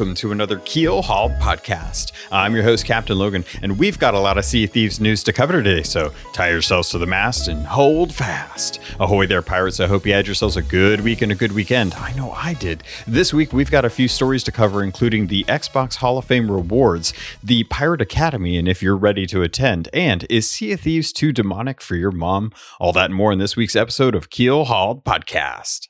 Welcome to another Keel Hauled podcast. I'm your host, Captain Logan, and we've got a lot of Sea Thieves news to cover today, so tie yourselves to the mast and hold fast. Ahoy there, pirates. I hope you had yourselves a good week and a good weekend. I know I did. This week, we've got a few stories to cover, including the Xbox Hall of Fame rewards, the Pirate Academy, and if you're ready to attend, and is Sea Thieves too demonic for your mom? All that and more in this week's episode of Keel Hauled Podcast.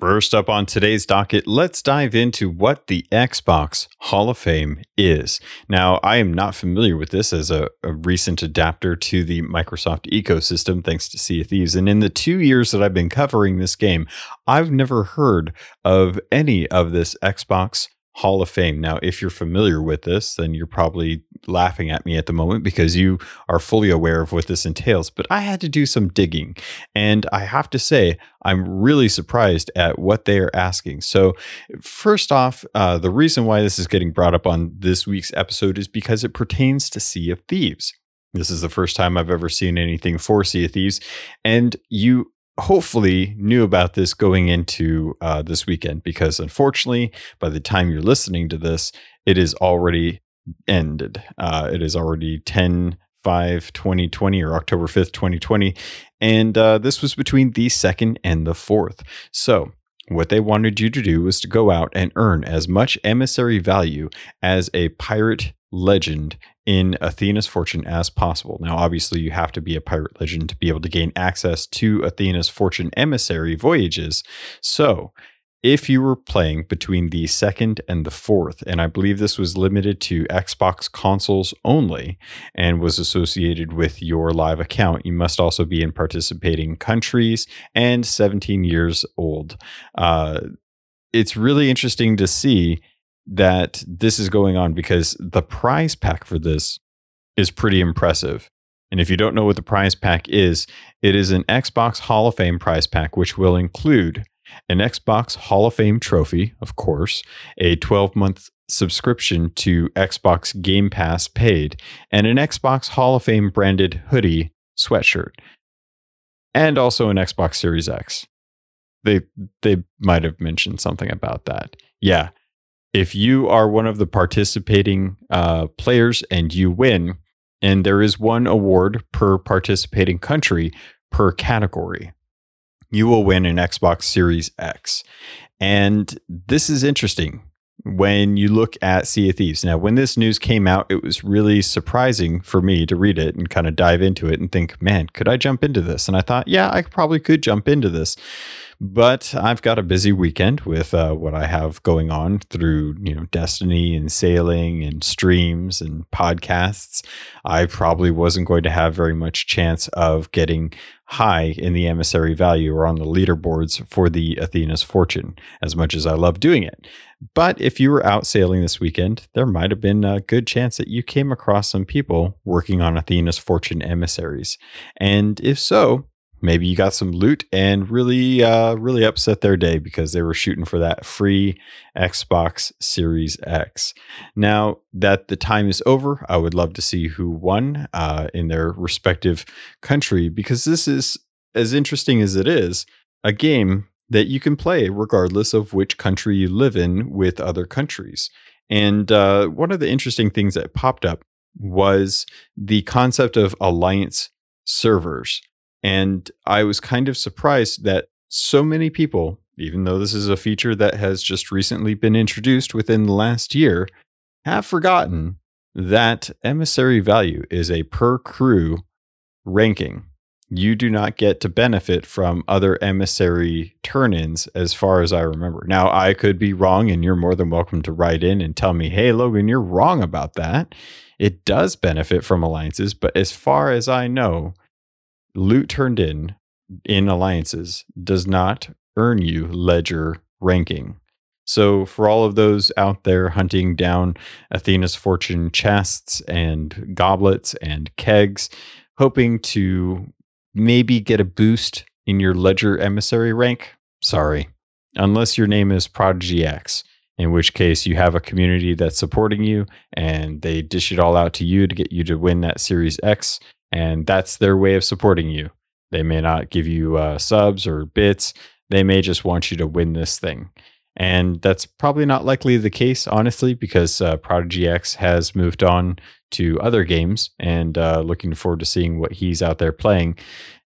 First up on today's docket, let's dive into what the Xbox Hall of Fame is. Now, I am not familiar with this as a, a, recent adapter to the Microsoft ecosystem, thanks to Sea of Thieves. And in the two years that I've been covering this game, I've never heard of any of this Xbox Hall of Fame. Now, if you're familiar with this, then you're probably laughing at me at the moment because you are fully aware of what this entails. But I had to do some digging. And I have to say, I'm really surprised at what they are asking. So, first off, uh, the reason why this is getting brought up on this week's episode is because it pertains to Sea of Thieves. This is the first time I've ever seen anything for Sea of Thieves. And you hopefully knew about this going into uh, this weekend because unfortunately, by the time you're listening to this, it is already ended. Uh, it is already 10 5 2020 or October 5th, 2020. And uh, this was between the second and the fourth. So, what they wanted you to do was to go out and earn as much emissary value as a pirate legend in Athena's fortune as possible. Now, obviously, you have to be a pirate legend to be able to gain access to Athena's fortune emissary voyages. So, if you were playing between the second and the fourth, and I believe this was limited to Xbox consoles only and was associated with your live account, you must also be in participating countries and 17 years old. Uh, it's really interesting to see that this is going on because the prize pack for this is pretty impressive. And if you don't know what the prize pack is, it is an Xbox Hall of Fame prize pack, which will include an Xbox Hall of Fame trophy, of course, a 12 month subscription to Xbox Game Pass paid, and an Xbox Hall of Fame branded hoodie sweatshirt, and also an Xbox Series X. They they might have mentioned something about that. Yeah, if you are one of the participating uh, players and you win, and there is one award per participating country per category, you will win an Xbox Series X. And this is interesting when you look at Sea of Thieves. Now, when this news came out, it was really surprising for me to read it and kind of dive into it and think, man, could I jump into this? And I thought, yeah, I probably could jump into this. But I've got a busy weekend with uh, what I have going on through, you know, Destiny and sailing and streams and podcasts. I probably wasn't going to have very much chance of getting high in the emissary value or on the leaderboards for the Athena's Fortune, as much as I love doing it. But if you were out sailing this weekend, there might have been a good chance that you came across some people working on Athena's Fortune emissaries. And if so, maybe you got some loot and really uh, really upset their day because they were shooting for that free xbox series x. Now that the time is over i would love to see who won uh, in their respective country because this is as interesting as it is a game that you can play regardless of which country you live in with other countries. And uh, one of the interesting things that popped up was the concept of alliance servers and I was kind of surprised that so many people, even though this is a feature that has just recently been introduced within the last year, have forgotten that emissary value is a per crew ranking. You do not get to benefit from other emissary turn ins as far as I remember. Now, I could be wrong, and you're more than welcome to write in and tell me, hey, Logan, you're wrong about that. It does benefit from alliances, but as far as I know, loot turned in in alliances does not earn you ledger ranking. So, for all of those out there hunting down Athena's fortune chests and goblets and kegs, hoping to maybe get a boost in your ledger emissary rank, sorry, unless your name is Prodigy X, in which case you have a community that's supporting you and they dish it all out to you to get you to win that Series X and that's their way of supporting you. They may not give you uh, subs or bits. they may just want you to win this thing. And that's probably not likely the case, honestly, because uh, Prodigy X has moved on to other games and uh, looking forward to seeing what he's out there playing.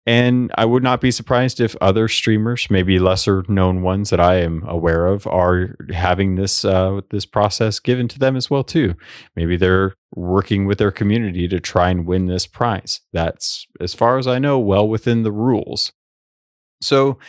And I would not be surprised if other streamers, maybe lesser known ones that I am aware of, are having this uh, this process given to them as well too. Maybe they're working with their community to try and win this prize. That's, as far as I know, well within the rules. So,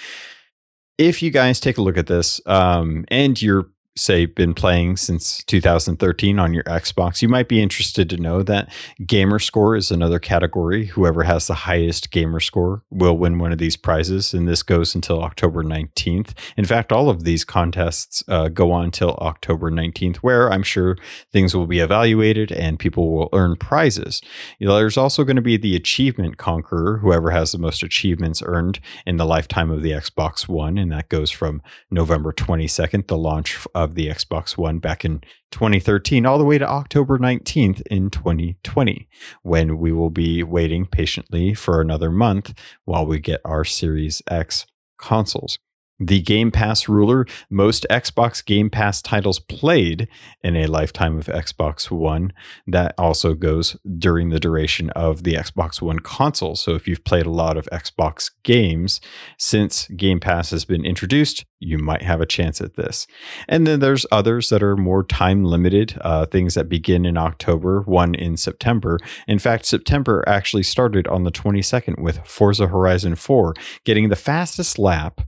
if you guys take a look at this um, and you're say been playing since 2013 on your Xbox, you might be interested to know that gamer score is another category. Whoever has the highest gamer score will win one of these prizes, and this goes until October 19th. In fact, all of these contests uh, go on till October 19th, where I'm sure things will be evaluated and people will earn prizes. You know, there's also going to be the achievement conqueror, whoever has the most achievements earned in the lifetime of the Xbox One, and that goes from November 22nd, the launch of the Xbox One back in 2013 all the way to October 19th in 2020, when we will be waiting patiently for another month while we get our Series X consoles the Game Pass ruler, most Xbox Game Pass titles played in a lifetime of Xbox One. That also goes during the duration of the Xbox One console. So if you've played a lot of Xbox games since Game Pass has been introduced, you might have a chance at this. And then there's others that are more time limited, uh, things that begin in October, one in September. In fact, September actually started on the 22nd with Forza Horizon 4 getting the fastest lap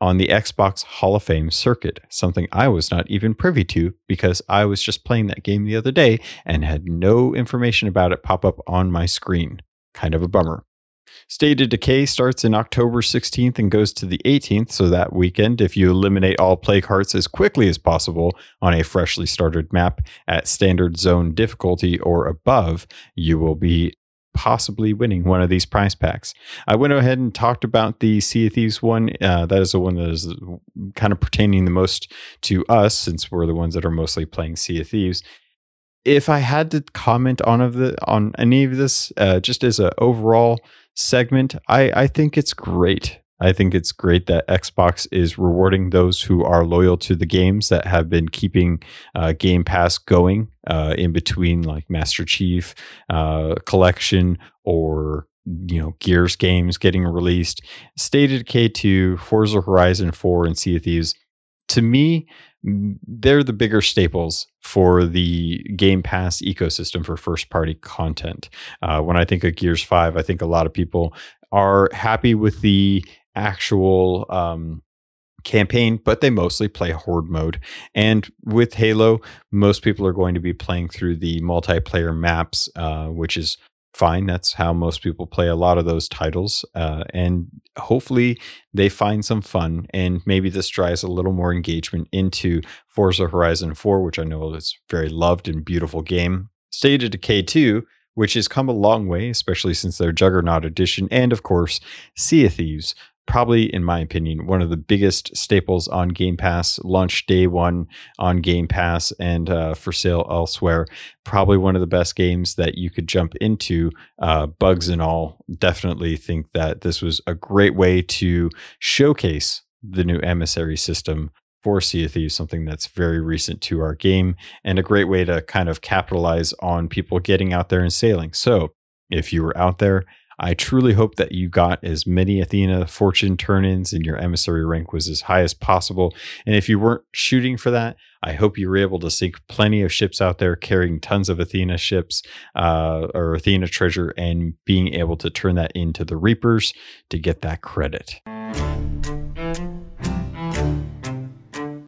on the Xbox Hall of Fame circuit, something I was not even privy to because I was just playing that game the other day and had no information about it pop up on my screen. Kind of a bummer. State of Decay starts in October 16th and goes to the 18th, so that weekend, if you eliminate all plague hearts as quickly as possible on a freshly started map at standard zone difficulty or above, you will be possibly winning one of these prize packs. I went ahead and talked about the Sea of Thieves one. Uh, that is the one that is kind of pertaining the most to us since we're the ones that are mostly playing Sea of Thieves. If I had to comment on of the on any of this, uh, just as an overall segment, I, I think it's great. I think it's great that Xbox is rewarding those who are loyal to the games that have been keeping uh, Game Pass going uh, in between, like Master Chief uh, Collection or you know Gears games getting released. State of Decay 2, Forza Horizon 4, and Sea of Thieves. To me, they're the bigger staples for the Game Pass ecosystem for first party content. Uh, when I think of Gears 5, I think a lot of people are happy with the actual um, campaign, but they mostly play horde mode. And with Halo, most people are going to be playing through the multiplayer maps, uh, which is fine. That's how most people play a lot of those titles. Uh, and hopefully they find some fun. And maybe this drives a little more engagement into Forza Horizon 4, which I know is a very loved and beautiful game. State of Decay 2 which has come a long way, especially since their Juggernaut edition, and of course, Sea of Thieves, probably, in my opinion, one of the biggest staples on Game Pass, launch day one on Game Pass and uh, for sale elsewhere. Probably one of the best games that you could jump into, uh, bugs and all. Definitely think that this was a great way to showcase the new emissary system for Sea of Thieves, something that's very recent to our game, and a great way to kind of capitalize on people getting out there and sailing. So, if you were out there I truly hope that you got as many Athena fortune turn ins and your emissary rank was as high as possible. And if you weren't shooting for that, I hope you were able to sink plenty of ships out there carrying tons of Athena ships uh, or Athena treasure and being able to turn that into the Reapers to get that credit.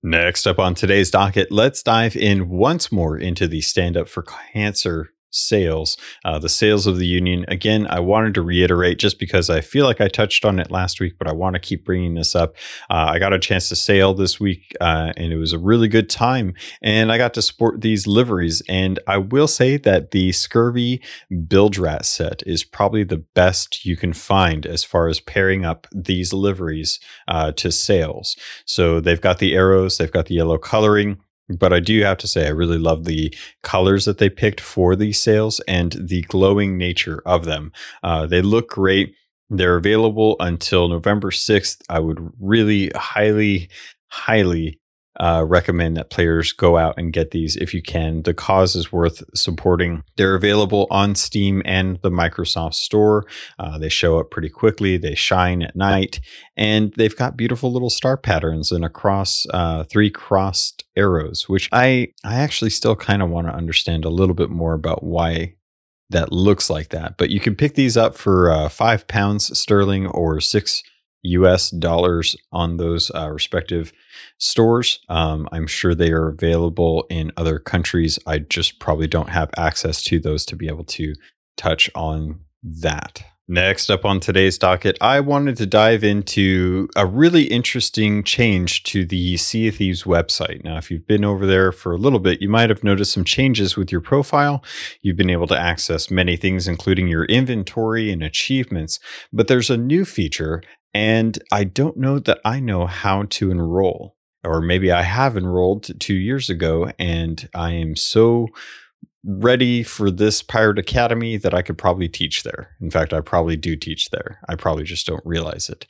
Next up on today's docket, let's dive in once more into the Stand Up for Cancer sales, uh, the sales of the union. Again, I wanted to reiterate just because I feel like I touched on it last week, but I want to keep bringing this up. Uh, I got a chance to sail this week, uh, and it was a really good time. And I got to sport these liveries. And I will say that the Scurvy Bilge Rat set is probably the best you can find as far as pairing up these liveries uh, to sails. So they've got the arrows, they've got the yellow coloring but I do have to say, I really love the colors that they picked for these sails and the glowing nature of them. Uh, they look great. They're available until November 6th. I would really highly, highly uh, recommend that players go out and get these if you can. The cause is worth supporting. They're available on Steam and the Microsoft Store. Uh, they show up pretty quickly, they shine at night, and they've got beautiful little star patterns and across uh, three crossed arrows, which I, I actually still kind of want to understand a little bit more about why that looks like that. But you can pick these up for uh, five pounds sterling or six US dollars on those uh, respective stores. Um, I'm sure they are available in other countries. I just probably don't have access to those to be able to touch on that. Next up on today's docket, I wanted to dive into a really interesting change to the Sea of Thieves website. Now, if you've been over there for a little bit, you might have noticed some changes with your profile. You've been able to access many things, including your inventory and achievements, but there's a new feature, and I don't know that I know how to enroll. Or maybe I have enrolled two years ago, and I am so ready for this pirate academy that I could probably teach there. In fact, I probably do teach there. I probably just don't realize it.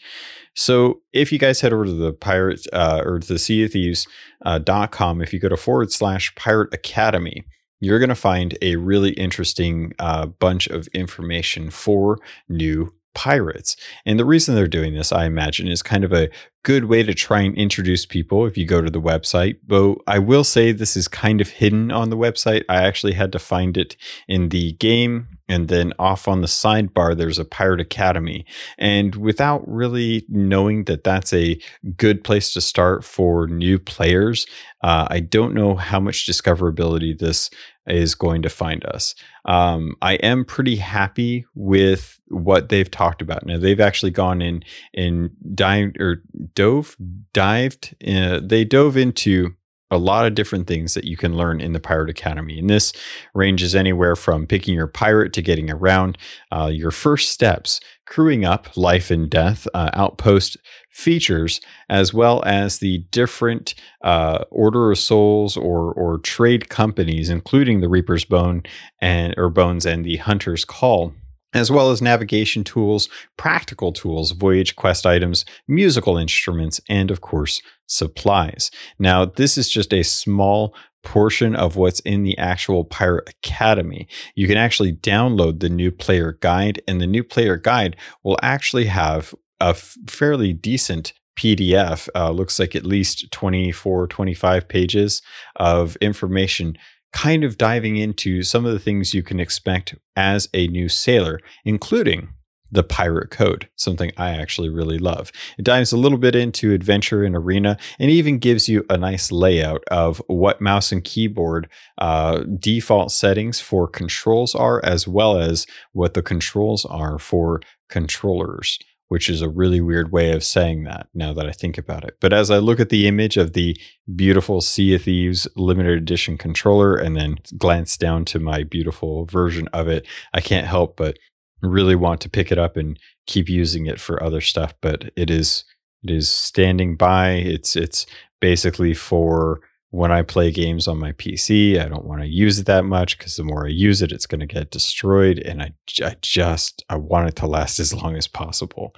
So if you guys head over to the pirate uh, or the sea of thieves uh, dot com, if you go to forward slash pirate academy, you're going to find a really interesting uh, bunch of information for new pirates. And the reason they're doing this, I imagine, is kind of a good way to try and introduce people if you go to the website. But I will say this is kind of hidden on the website. I actually had to find it in the game. And then off on the sidebar, there's a Pirate Academy. And without really knowing that that's a good place to start for new players, uh, I don't know how much discoverability this is going to find us. Um, I am pretty happy with what they've talked about. Now they've actually gone in and dived or dove, dived. Uh, they dove into a lot of different things that you can learn in the Pirate Academy. And this ranges anywhere from picking your pirate to getting around, uh, your first steps, crewing up, life and death, uh, outpost features, as well as the different uh, Order of Souls or or trade companies, including the Reaper's Bone and or Bones and the Hunter's Call as well as navigation tools, practical tools, voyage quest items, musical instruments, and of course, supplies. Now, this is just a small portion of what's in the actual Pirate Academy. You can actually download the new player guide, and the new player guide will actually have a fairly decent PDF, uh, looks like at least 24, 25 pages of information kind of diving into some of the things you can expect as a new sailor, including the pirate code, something I actually really love. It dives a little bit into adventure and arena and even gives you a nice layout of what mouse and keyboard uh, default settings for controls are, as well as what the controls are for controllers which is a really weird way of saying that now that I think about it. But as I look at the image of the beautiful Sea of Thieves limited edition controller and then glance down to my beautiful version of it, I can't help but really want to pick it up and keep using it for other stuff. But it is it is standing by. It's it's basically for when I play games on my PC, I don't want to use it that much because the more I use it, it's going to get destroyed. And I, I just, I want it to last as long as possible.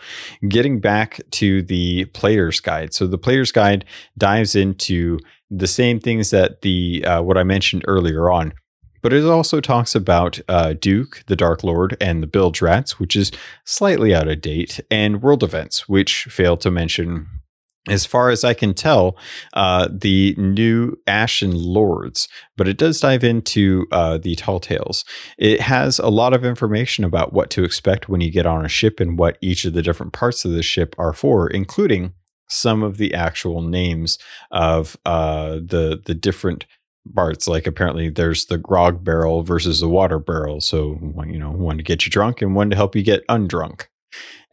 Getting back to the player's guide. So the player's guide dives into the same things that the, uh, what I mentioned earlier on. But it also talks about uh, Duke, the Dark Lord, and the Bilge Rats, which is slightly out of date, and world events, which fail to mention as far as I can tell, uh, the new Ashen Lords, but it does dive into uh, the Tall Tales. It has a lot of information about what to expect when you get on a ship and what each of the different parts of the ship are for, including some of the actual names of uh, the the different parts. Like apparently, there's the grog barrel versus the water barrel. So you know, one to get you drunk and one to help you get undrunk.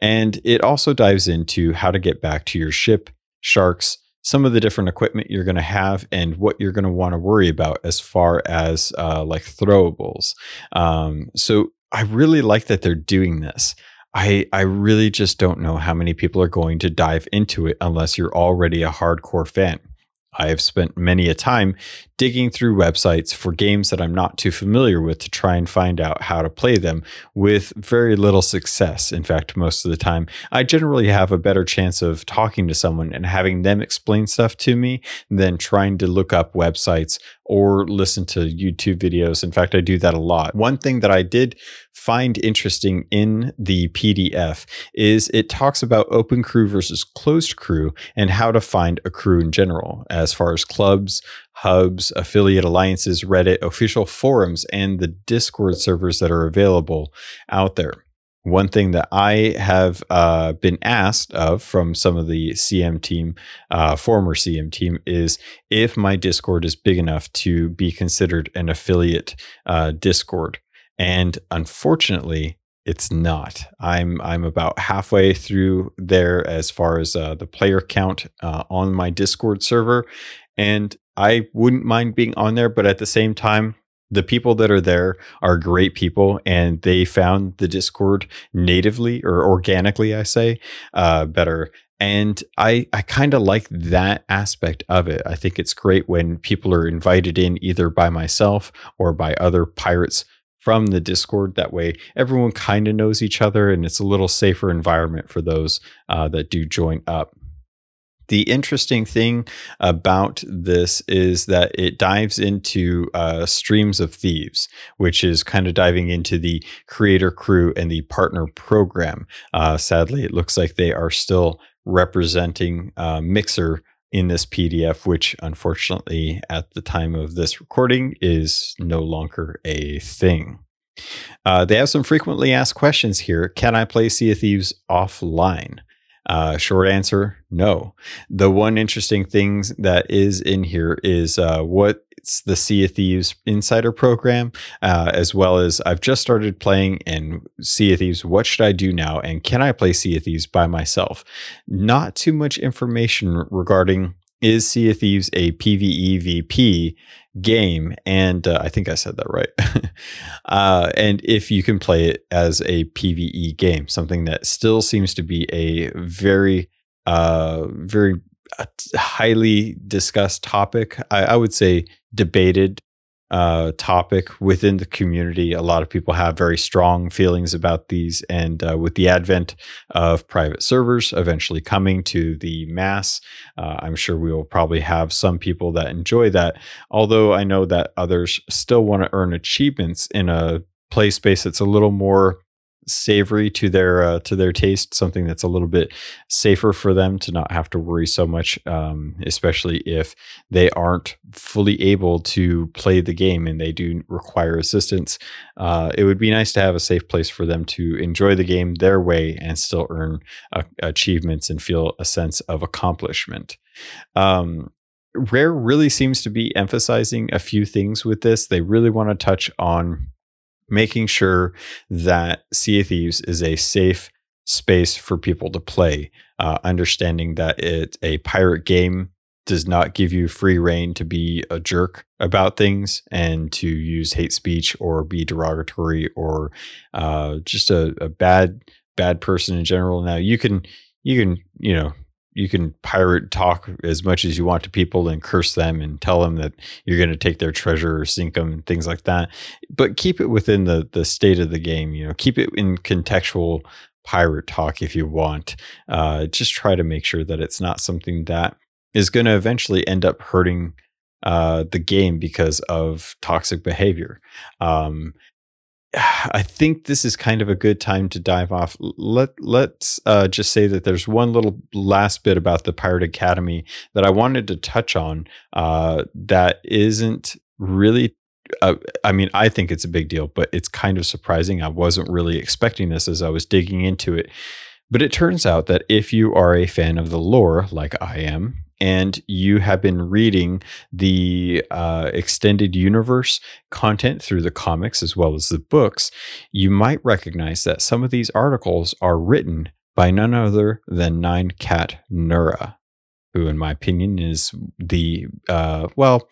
And it also dives into how to get back to your ship sharks, some of the different equipment you're going to have, and what you're going to want to worry about as far as uh, like throwables. Um, so I really like that they're doing this. I I really just don't know how many people are going to dive into it unless you're already a hardcore fan. I have spent many a time digging through websites for games that I'm not too familiar with to try and find out how to play them with very little success. In fact, most of the time, I generally have a better chance of talking to someone and having them explain stuff to me than trying to look up websites or listen to YouTube videos. In fact, I do that a lot. One thing that I did find interesting in the PDF is it talks about open crew versus closed crew and how to find a crew in general, as far as clubs, hubs, affiliate alliances, Reddit, official forums, and the Discord servers that are available out there one thing that I have uh, been asked of from some of the CM team, uh, former CM team, is if my Discord is big enough to be considered an affiliate uh, Discord. And unfortunately, it's not. I'm I'm about halfway through there as far as uh, the player count uh, on my Discord server, and I wouldn't mind being on there, but at the same time, the people that are there are great people and they found the discord natively or organically i say uh, better. And i i kind of like that aspect of it. I think it's great when people are invited in either by myself or by other pirates from the discord. That way everyone kind of knows each other and it's a little safer environment for those uh, that do join up the interesting thing about this is that it dives into uh, streams of thieves, which is kind of diving into the creator crew and the partner program. Uh, sadly, it looks like they are still representing uh, Mixer in this PDF, which unfortunately, at the time of this recording, is no longer a thing. Uh, they have some frequently asked questions here. Can I play Sea of Thieves offline? Uh, short answer, no. The one interesting thing that is in here is uh, what's the Sea of Thieves Insider program, uh, as well as I've just started playing in Sea of Thieves. What should I do now? And can I play Sea of Thieves by myself? Not too much information regarding is Sea of Thieves a PvEVP game? And uh, I think I said that right. uh, and if you can play it as a PvE game, something that still seems to be a very, uh, very uh, highly discussed topic. I, I would say debated uh, topic within the community. A lot of people have very strong feelings about these. And uh, with the advent of private servers eventually coming to the mass, uh, I'm sure we will probably have some people that enjoy that. Although I know that others still want to earn achievements in a play space that's a little more savory to their uh, to their taste, something that's a little bit safer for them to not have to worry so much, um, especially if they aren't fully able to play the game and they do require assistance. Uh, it would be nice to have a safe place for them to enjoy the game their way and still earn uh, achievements and feel a sense of accomplishment. Um, Rare really seems to be emphasizing a few things with this. They really want to touch on making sure that Sea of Thieves is a safe space for people to play, uh, understanding that it's a pirate game does not give you free reign to be a jerk about things and to use hate speech or be derogatory or uh, just a, a bad bad person in general. Now you can you can you know you can pirate talk as much as you want to people and curse them and tell them that you're going to take their treasure or sink them and things like that. But keep it within the the state of the game you know keep it in contextual pirate talk if you want. Uh, just try to make sure that it's not something that is going to eventually end up hurting uh, the game because of toxic behavior. Um, I think this is kind of a good time to dive off. Let let's uh, just say that there's one little last bit about the Pirate Academy that I wanted to touch on uh, that isn't really. Uh, I mean, I think it's a big deal, but it's kind of surprising. I wasn't really expecting this as I was digging into it. But it turns out that if you are a fan of the lore, like I am, and you have been reading the uh, extended universe content through the comics as well as the books, you might recognize that some of these articles are written by none other than Nine Cat Nura, who, in my opinion, is the uh, well,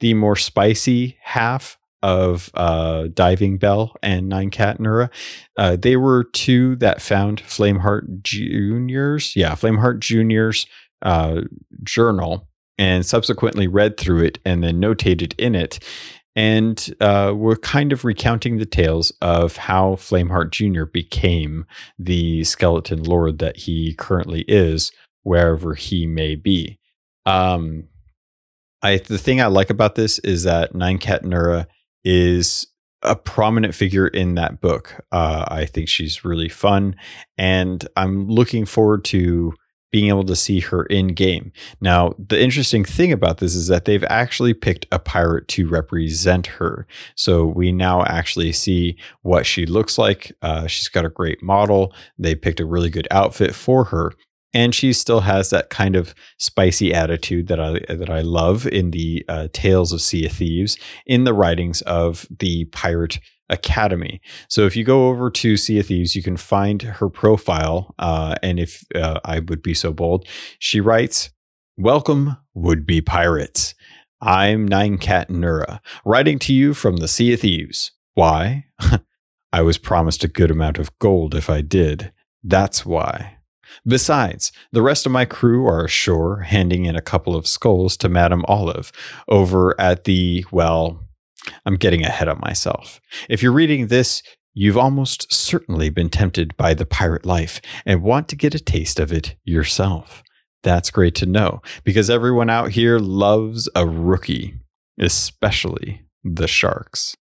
the more spicy half of uh, Diving Bell and Nine Cat Nura. Uh, they were two that found Flameheart Juniors. Yeah, Flameheart Juniors uh, journal and subsequently read through it and then notated in it. And uh, we're kind of recounting the tales of how Flameheart Jr. became the skeleton lord that he currently is, wherever he may be. Um, I the thing I like about this is that Nine Cat Nura is a prominent figure in that book. Uh, I think she's really fun, and I'm looking forward to being able to see her in game. Now, the interesting thing about this is that they've actually picked a pirate to represent her. So we now actually see what she looks like. Uh, she's got a great model. They picked a really good outfit for her and she still has that kind of spicy attitude that I that I love in the uh, Tales of Sea of Thieves in the writings of the Pirate Academy. So if you go over to Sea of Thieves, you can find her profile, uh, and if uh, I would be so bold, she writes, "Welcome, would-be pirates. I'm Nine Cat Nura, writing to you from the Sea of Thieves. Why? I was promised a good amount of gold if I did. That's why." Besides, the rest of my crew are ashore, handing in a couple of skulls to Madame Olive over at the, well, I'm getting ahead of myself. If you're reading this, you've almost certainly been tempted by the pirate life and want to get a taste of it yourself. That's great to know because everyone out here loves a rookie, especially the sharks.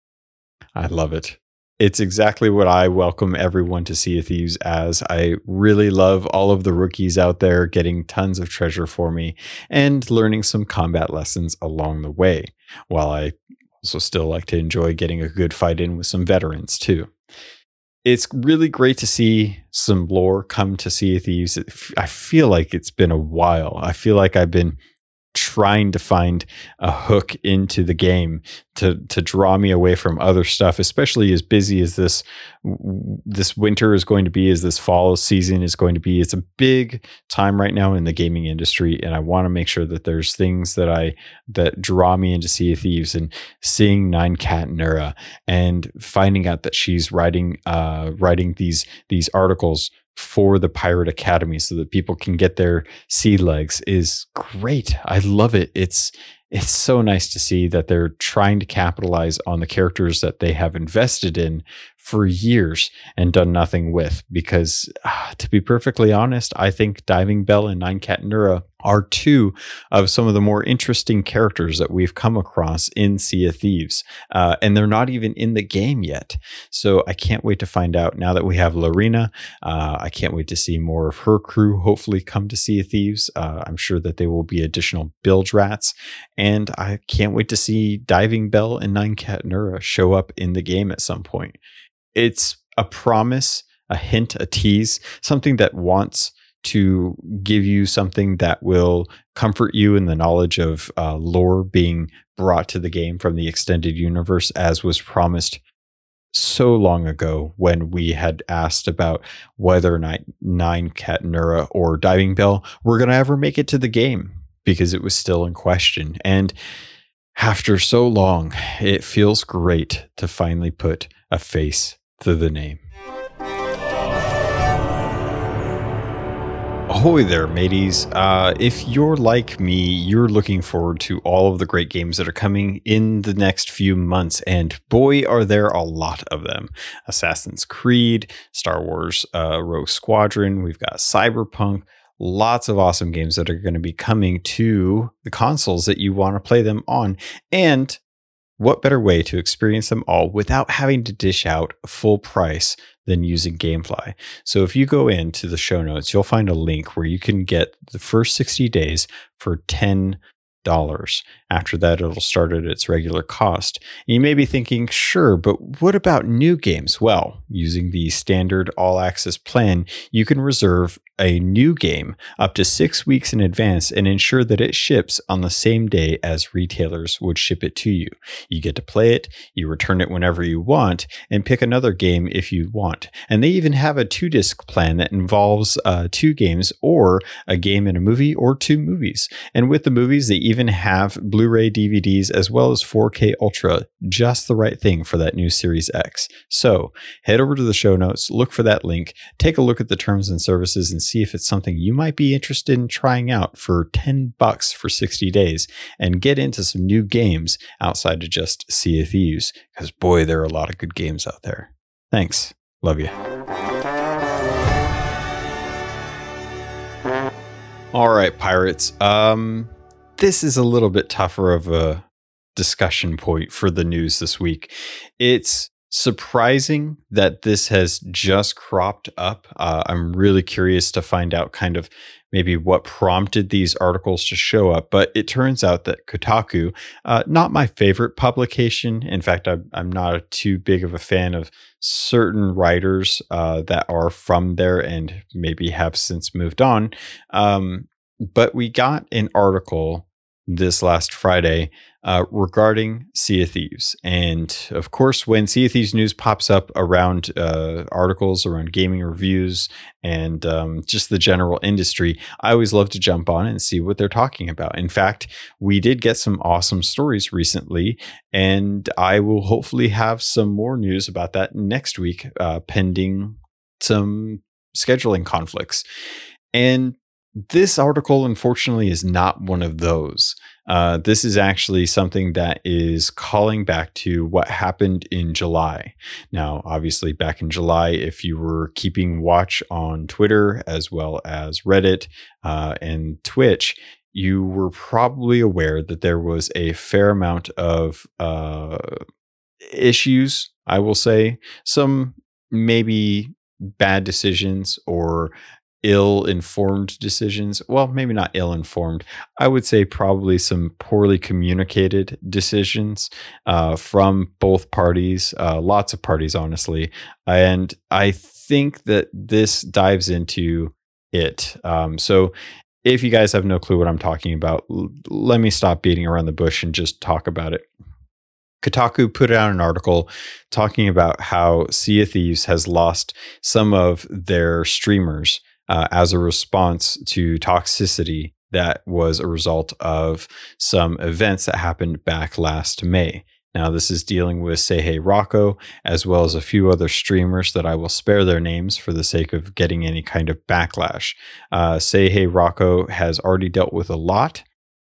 I love it it's exactly what I welcome everyone to Sea of Thieves as. I really love all of the rookies out there getting tons of treasure for me and learning some combat lessons along the way, while I also still like to enjoy getting a good fight in with some veterans too. It's really great to see some lore come to Sea of Thieves. I feel like it's been a while. I feel like I've been trying to find a hook into the game to to draw me away from other stuff especially as busy as this this winter is going to be as this fall season is going to be. It's a big time right now in the gaming industry and I want to make sure that there's things that I that draw me into Sea of Thieves and seeing Nine Cat Nura and finding out that she's writing uh writing these these articles for the Pirate Academy so that people can get their sea legs is great. I love it. It's it's so nice to see that they're trying to capitalize on the characters that they have invested in for years and done nothing with. Because uh, to be perfectly honest, I think Diving Bell and Nine Cat Nura are two of some of the more interesting characters that we've come across in Sea of Thieves. Uh, and they're not even in the game yet. So I can't wait to find out now that we have Larinna. Uh, I can't wait to see more of her crew hopefully come to Sea of Thieves. Uh, I'm sure that they will be additional bilge rats. And I can't wait to see Diving Bell and Nine Cat Nura show up in the game at some point it's a promise, a hint, a tease, something that wants to give you something that will comfort you in the knowledge of uh, lore being brought to the game from the extended universe, as was promised so long ago when we had asked about whether or not Nine Cat Nura or Diving Bell were going to ever make it to the game because it was still in question. And after so long, it feels great to finally put a face to the name. Ahoy there, mateys. Uh, if you're like me, you're looking forward to all of the great games that are coming in the next few months, and boy, are there a lot of them. Assassin's Creed, Star Wars uh, Rogue Squadron, we've got Cyberpunk, lots of awesome games that are going to be coming to the consoles that you want to play them on. And what better way to experience them all without having to dish out full price than using Gamefly? So if you go into the show notes, you'll find a link where you can get the first 60 days for 10 dollars. After that, it'll start at its regular cost. You may be thinking, sure, but what about new games? Well, using the standard all access plan, you can reserve a new game up to six weeks in advance and ensure that it ships on the same day as retailers would ship it to you. You get to play it, you return it whenever you want, and pick another game if you want. And they even have a two disc plan that involves uh, two games or a game and a movie or two movies. And with the movies, they even even have Blu ray DVDs as well as 4K Ultra, just the right thing for that new Series X. So head over to the show notes, look for that link, take a look at the terms and services, and see if it's something you might be interested in trying out for 10 bucks for 60 days and get into some new games outside of just Sea of Thieves. Because boy, there are a lot of good games out there. Thanks. Love you. All right, pirates. Um, this is a little bit tougher of a discussion point for the news this week. It's surprising that this has just cropped up. Uh, I'm really curious to find out kind of maybe what prompted these articles to show up. But it turns out that Kotaku, uh, not my favorite publication. In fact, I'm, I'm not a, too big of a fan of certain writers uh, that are from there and maybe have since moved on. Um, but we got an article this last Friday uh, regarding Sea of Thieves. And of course, when Sea of Thieves news pops up around uh, articles around gaming reviews and um, just the general industry, I always love to jump on and see what they're talking about. In fact, we did get some awesome stories recently, and I will hopefully have some more news about that next week, uh, pending some scheduling conflicts. And this article, unfortunately, is not one of those. Uh, this is actually something that is calling back to what happened in July. Now, obviously, back in July, if you were keeping watch on Twitter as well as Reddit uh, and Twitch, you were probably aware that there was a fair amount of uh, issues, I will say, some maybe bad decisions or ill informed decisions. Well, maybe not ill informed. I would say probably some poorly communicated decisions uh, from both parties, uh, lots of parties, honestly. And I think that this dives into it. Um, so if you guys have no clue what I'm talking about, l- let me stop beating around the bush and just talk about it. Kotaku put out an article talking about how Sea of Thieves has lost some of their streamers uh, as a response to toxicity that was a result of some events that happened back last May. Now, this is dealing with Seihei Rocco, as well as a few other streamers that I will spare their names for the sake of getting any kind of backlash. Uh, Seihei Rocco has already dealt with a lot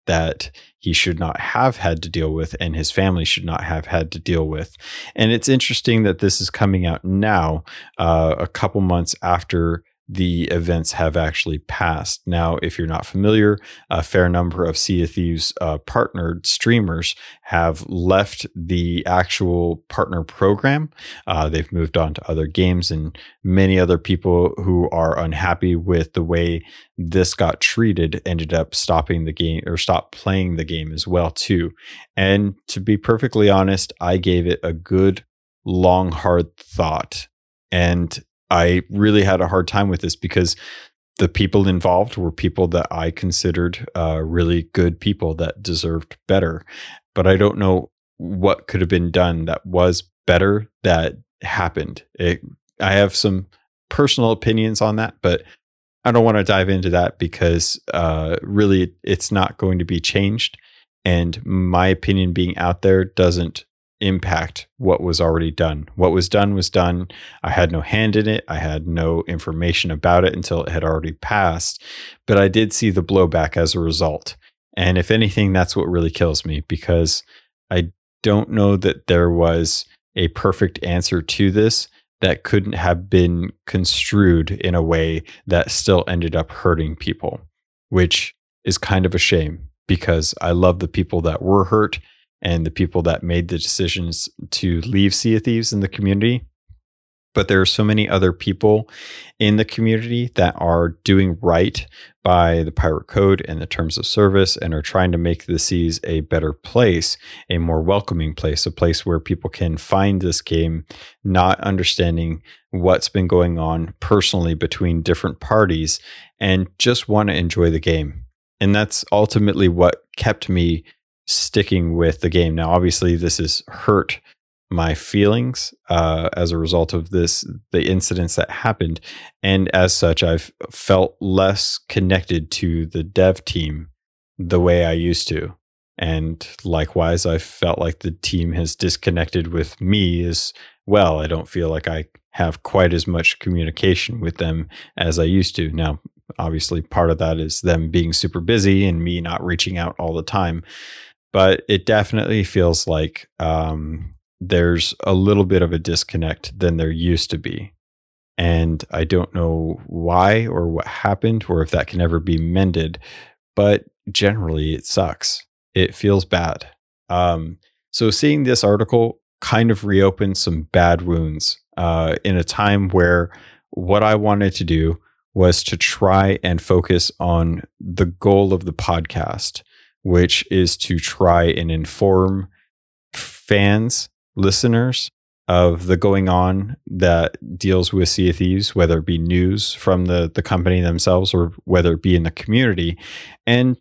that he should not have had to deal with and his family should not have had to deal with. And it's interesting that this is coming out now, uh, a couple months after the events have actually passed. Now, if you're not familiar, a fair number of Sea of Thieves uh, partnered streamers have left the actual partner program. Uh, they've moved on to other games, and many other people who are unhappy with the way this got treated ended up stopping the game or stop playing the game as well too. And to be perfectly honest, I gave it a good long hard thought and I really had a hard time with this because the people involved were people that I considered uh, really good people that deserved better. But I don't know what could have been done that was better that happened. It, I have some personal opinions on that, but I don't want to dive into that because uh, really it's not going to be changed. And my opinion being out there doesn't impact what was already done. What was done was done. I had no hand in it. I had no information about it until it had already passed. But I did see the blowback as a result. And if anything, that's what really kills me because I don't know that there was a perfect answer to this that couldn't have been construed in a way that still ended up hurting people, which is kind of a shame because I love the people that were hurt and the people that made the decisions to leave Sea of Thieves in the community. But there are so many other people in the community that are doing right by the pirate code and the terms of service and are trying to make the seas a better place, a more welcoming place, a place where people can find this game, not understanding what's been going on personally between different parties and just want to enjoy the game. And that's ultimately what kept me sticking with the game. Now, obviously, this has hurt my feelings uh, as a result of this, the incidents that happened. And as such, I've felt less connected to the dev team the way I used to. And likewise, I felt like the team has disconnected with me as well. I don't feel like I have quite as much communication with them as I used to. Now, obviously, part of that is them being super busy and me not reaching out all the time. But it definitely feels like um, there's a little bit of a disconnect than there used to be. And I don't know why or what happened or if that can ever be mended, but generally it sucks. It feels bad. Um, so seeing this article kind of reopened some bad wounds uh, in a time where what I wanted to do was to try and focus on the goal of the podcast, which is to try and inform fans, listeners of the going on that deals with Sea of Thieves, whether it be news from the, the company themselves or whether it be in the community, and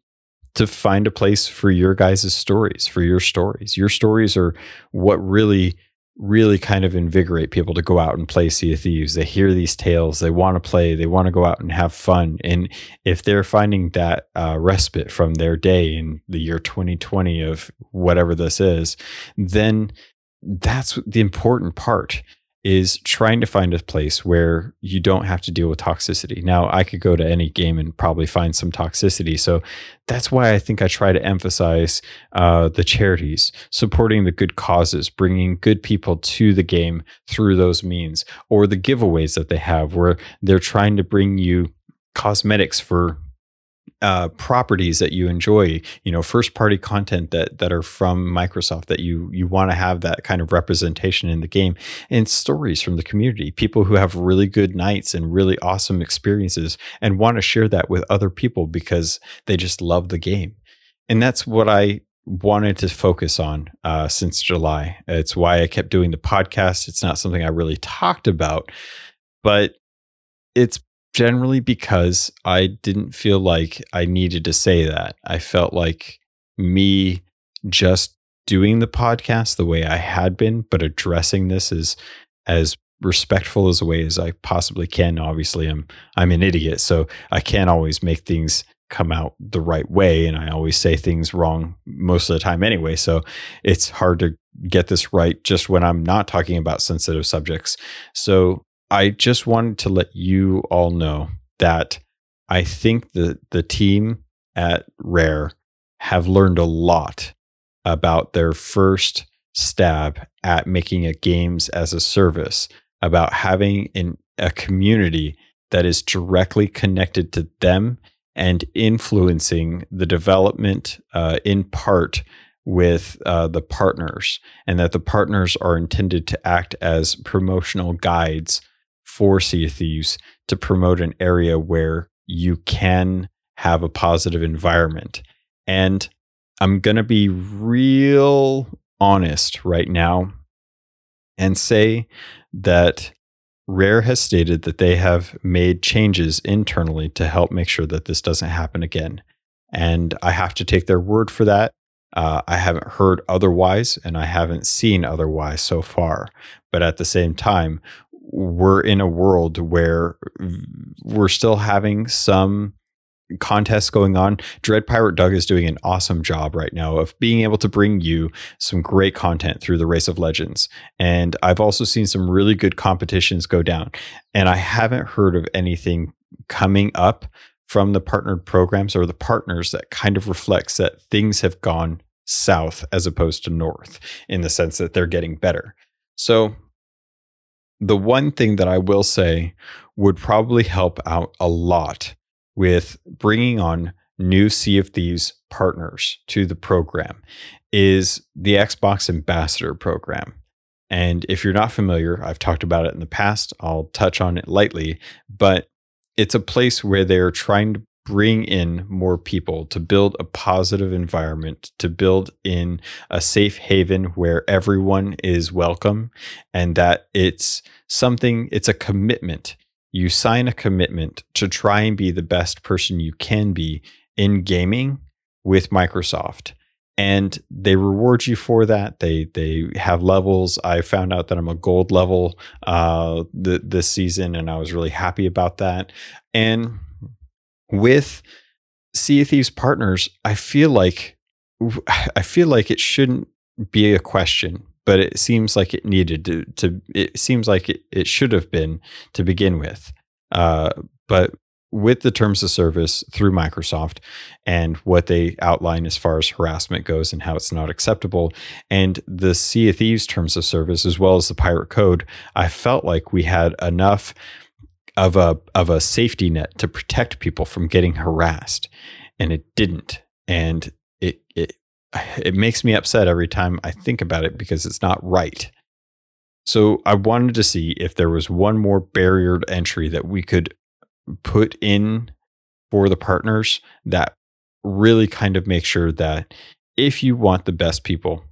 to find a place for your guys' stories, for your stories. Your stories are what really, really kind of invigorate people to go out and play Sea of Thieves. They hear these tales, they want to play, they want to go out and have fun. And if they're finding that uh, respite from their day in the year 2020 of whatever this is, then that's the important part is trying to find a place where you don't have to deal with toxicity. Now, I could go to any game and probably find some toxicity. So that's why I think I try to emphasize uh, the charities, supporting the good causes, bringing good people to the game through those means, or the giveaways that they have where they're trying to bring you cosmetics for uh, properties that you enjoy, you know, first party content that that are from Microsoft that you you want to have that kind of representation in the game, and stories from the community, people who have really good nights and really awesome experiences, and want to share that with other people because they just love the game, and that's what I wanted to focus on uh, since July. It's why I kept doing the podcast. It's not something I really talked about, but it's generally because I didn't feel like I needed to say that. I felt like me just doing the podcast the way I had been, but addressing this as as respectful as a way as I possibly can. Obviously, I'm I'm an idiot, so I can't always make things come out the right way and I always say things wrong most of the time anyway. So it's hard to get this right just when I'm not talking about sensitive subjects. So I just wanted to let you all know that I think the the team at Rare have learned a lot about their first stab at making a games as a service, about having in a community that is directly connected to them and influencing the development uh, in part with uh, the partners, and that the partners are intended to act as promotional guides for Sea of Thieves to promote an area where you can have a positive environment. And I'm going to be real honest right now and say that Rare has stated that they have made changes internally to help make sure that this doesn't happen again. And I have to take their word for that. Uh, I haven't heard otherwise, and I haven't seen otherwise so far. But at the same time, we're in a world where we're still having some contests going on. Dread Pirate Doug is doing an awesome job right now of being able to bring you some great content through the Race of Legends. And I've also seen some really good competitions go down. And I haven't heard of anything coming up from the partnered programs or the partners that kind of reflects that things have gone south as opposed to north in the sense that they're getting better. So the one thing that I will say would probably help out a lot with bringing on new Sea of Thieves partners to the program is the Xbox Ambassador program. And if you're not familiar, I've talked about it in the past. I'll touch on it lightly, but it's a place where they're trying to bring in more people to build a positive environment, to build in a safe haven where everyone is welcome and that it's something, it's a commitment. You sign a commitment to try and be the best person you can be in gaming with Microsoft. And they reward you for that. They they have levels. I found out that I'm a gold level uh, th- this season, and I was really happy about that. And with Sea Thieves partners, I feel like I feel like it shouldn't be a question, but it seems like it needed to. to it seems like it, it should have been to begin with. Uh, but with the terms of service through Microsoft and what they outline as far as harassment goes and how it's not acceptable, and the Sea of Thieves terms of service as well as the Pirate Code, I felt like we had enough of a of a safety net to protect people from getting harassed, and it didn't, and it it it makes me upset every time I think about it because it's not right. So I wanted to see if there was one more barrier to entry that we could put in for the partners that really kind of make sure that if you want the best people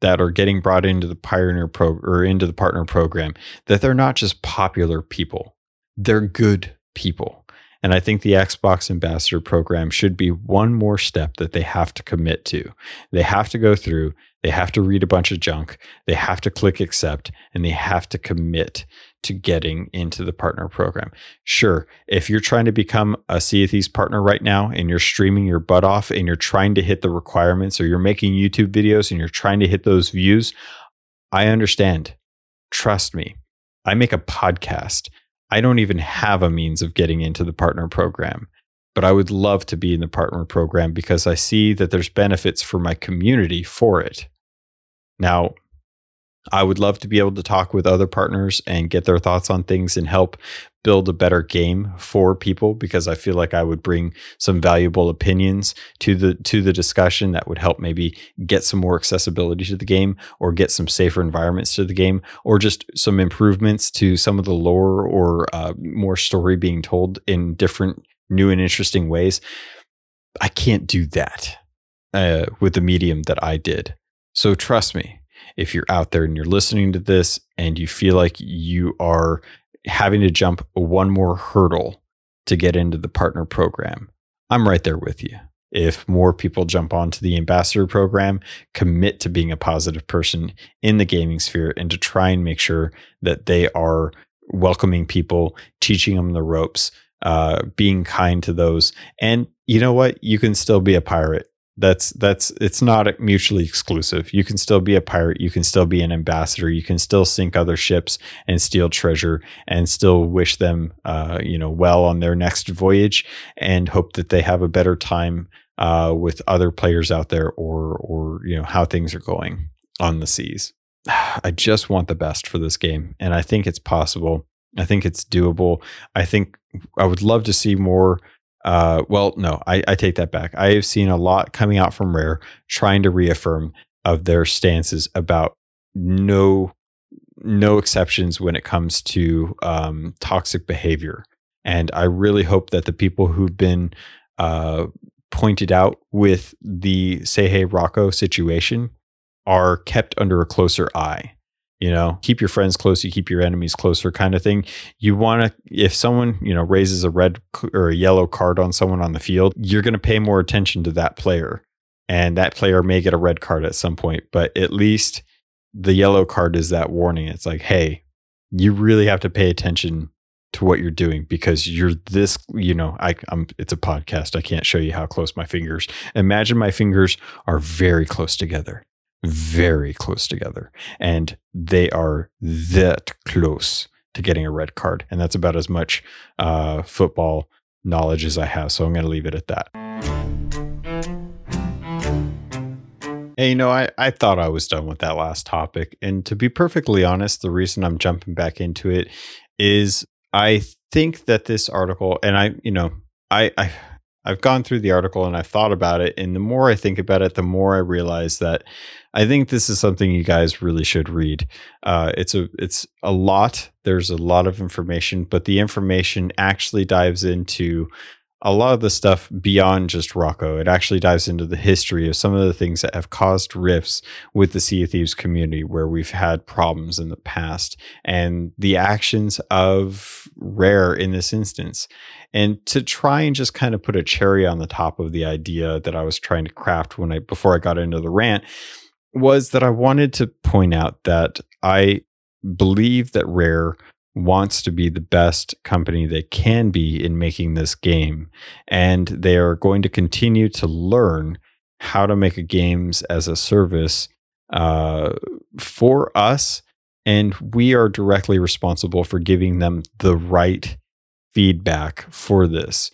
that are getting brought into the pioneer pro or into the partner program that they're not just popular people they're good people and I think the Xbox Ambassador program should be one more step that they have to commit to. They have to go through, they have to read a bunch of junk, they have to click accept, and they have to commit to getting into the partner program. Sure, if you're trying to become a Sea of Thieves partner right now and you're streaming your butt off and you're trying to hit the requirements or you're making YouTube videos and you're trying to hit those views, I understand. Trust me. I make a podcast I don't even have a means of getting into the partner program, but I would love to be in the partner program because I see that there's benefits for my community for it. Now, I would love to be able to talk with other partners and get their thoughts on things and help build a better game for people because I feel like I would bring some valuable opinions to the to the discussion that would help maybe get some more accessibility to the game or get some safer environments to the game or just some improvements to some of the lore or uh, more story being told in different new and interesting ways. I can't do that uh, with the medium that I did. So trust me, if you're out there and you're listening to this and you feel like you are having to jump one more hurdle to get into the partner program, I'm right there with you. If more people jump onto the ambassador program, commit to being a positive person in the gaming sphere and to try and make sure that they are welcoming people, teaching them the ropes, uh, being kind to those. And you know what? You can still be a pirate that's that's it's not mutually exclusive. You can still be a pirate. You can still be an ambassador. You can still sink other ships and steal treasure and still wish them uh, you know well on their next voyage and hope that they have a better time uh, with other players out there or or you know how things are going on the seas. I just want the best for this game and i think it's possible. I think it's doable. I think i would love to see more uh, well, no, I, I take that back. I have seen a lot coming out from Rare trying to reaffirm of their stances about no no exceptions when it comes to um, toxic behavior. And I really hope that the people who've been uh, pointed out with the Seihei Rocco situation are kept under a closer eye you know keep your friends close you keep your enemies closer kind of thing. You want to if someone you know raises a red or a yellow card on someone on the field you're going to pay more attention to that player. And that player may get a red card at some point but at least the yellow card is that warning. It's like hey you really have to pay attention to what you're doing because you're this you know I, i'm it's a podcast. I can't show you how close my fingers imagine my fingers are very close together very close together and they are that close to getting a red card and that's about as much uh, football knowledge as i have so i'm going to leave it at that Hey, you know, I, I thought I was done with that last topic. And to be perfectly honest, the reason I'm jumping back into it is I think that this article, and I, you know, I, I I've gone through the article and I've thought about it. And the more I think about it, the more I realize that I think this is something you guys really should read. Uh, it's a it's a lot. There's a lot of information, but the information actually dives into a lot of the stuff beyond just Rocco. It actually dives into the history of some of the things that have caused rifts with the Sea of Thieves community where we've had problems in the past and the actions of Rare in this instance. And to try and just kind of put a cherry on the top of the idea that I was trying to craft when I before I got into the rant was that I wanted to point out that I believe that Rare wants to be the best company they can be in making this game. And they are going to continue to learn how to make a games as a service uh, for us. And we are directly responsible for giving them the right feedback for this.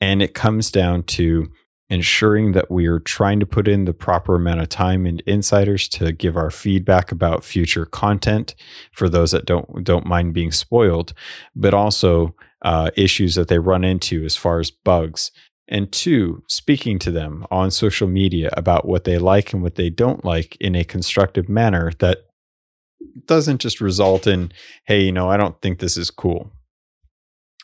And it comes down to ensuring that we are trying to put in the proper amount of time and insiders to give our feedback about future content for those that don't don't mind being spoiled, but also uh, issues that they run into as far as bugs. And two, speaking to them on social media about what they like and what they don't like in a constructive manner that doesn't just result in, hey, you know, I don't think this is cool.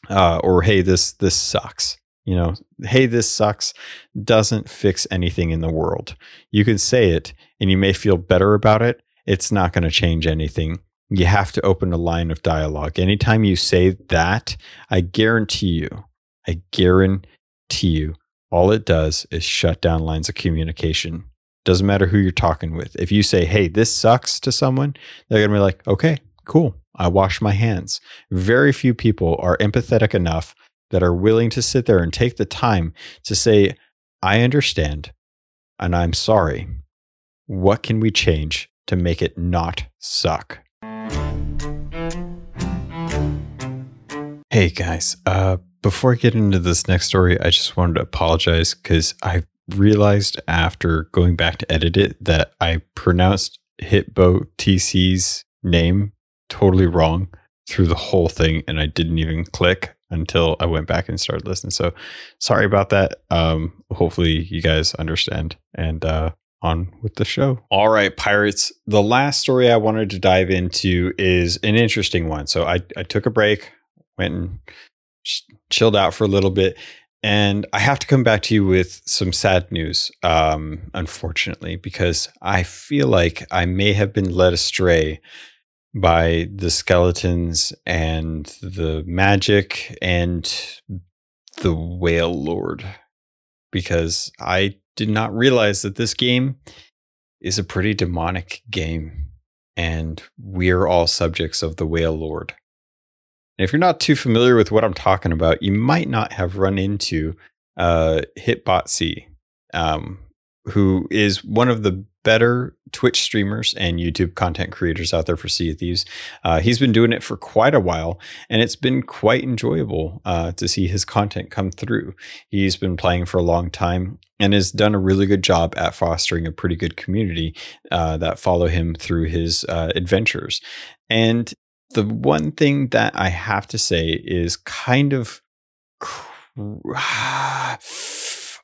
Uh, or hey, this this sucks you know, hey, this sucks doesn't fix anything in the world. You can say it and you may feel better about it. It's not going to change anything. You have to open a line of dialogue. Anytime you say that, I guarantee you, I guarantee you, all it does is shut down lines of communication. Doesn't matter who you're talking with. If you say, hey, this sucks to someone, they're going to be like, okay, cool. I wash my hands. Very few people are empathetic enough that are willing to sit there and take the time to say, I understand and I'm sorry. What can we change to make it not suck? Hey guys, uh, before I get into this next story, I just wanted to apologize because I realized after going back to edit it that I pronounced Hitbo TC's name totally wrong through the whole thing and I didn't even click until I went back and started listening. So sorry about that. Um, hopefully you guys understand and uh, on with the show. All right, pirates. The last story I wanted to dive into is an interesting one. So I, I took a break, went and chilled out for a little bit. And I have to come back to you with some sad news, um, unfortunately, because I feel like I may have been led astray by the skeletons and the magic and the whale lord because I did not realize that this game is a pretty demonic game and we're all subjects of the whale lord. And if you're not too familiar with what I'm talking about, you might not have run into uh, Hitbotsy, um, who is one of the better Twitch streamers and YouTube content creators out there for Sea of Thieves. Uh, he's been doing it for quite a while, and it's been quite enjoyable uh, to see his content come through. He's been playing for a long time and has done a really good job at fostering a pretty good community uh, that follow him through his uh, adventures. And the one thing that I have to say is kind of.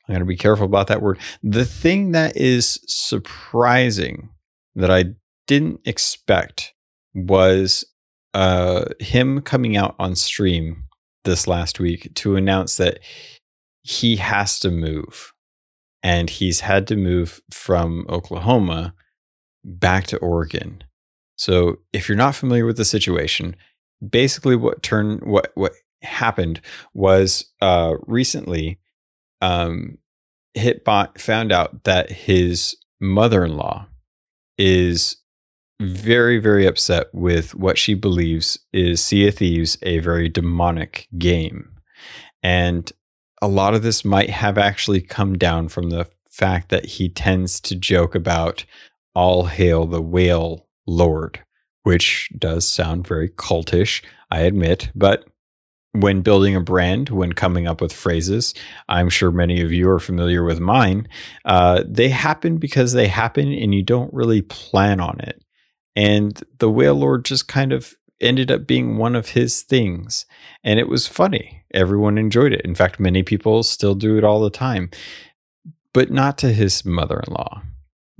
I'm going to be careful about that word. The thing that is surprising that I didn't expect was uh, him coming out on stream this last week to announce that he has to move. And he's had to move from Oklahoma back to Oregon. So if you're not familiar with the situation, basically what turned what what happened was uh recently um, Hitbot found out that his mother in law is very, very upset with what she believes is Sea of Thieves, a very demonic game. And a lot of this might have actually come down from the fact that he tends to joke about all hail the whale lord, which does sound very cultish, I admit, but when building a brand, when coming up with phrases, I'm sure many of you are familiar with mine. Uh, they happen because they happen and you don't really plan on it. And the Whale Lord just kind of ended up being one of his things. And it was funny. Everyone enjoyed it. In fact, many people still do it all the time, but not to his mother in law.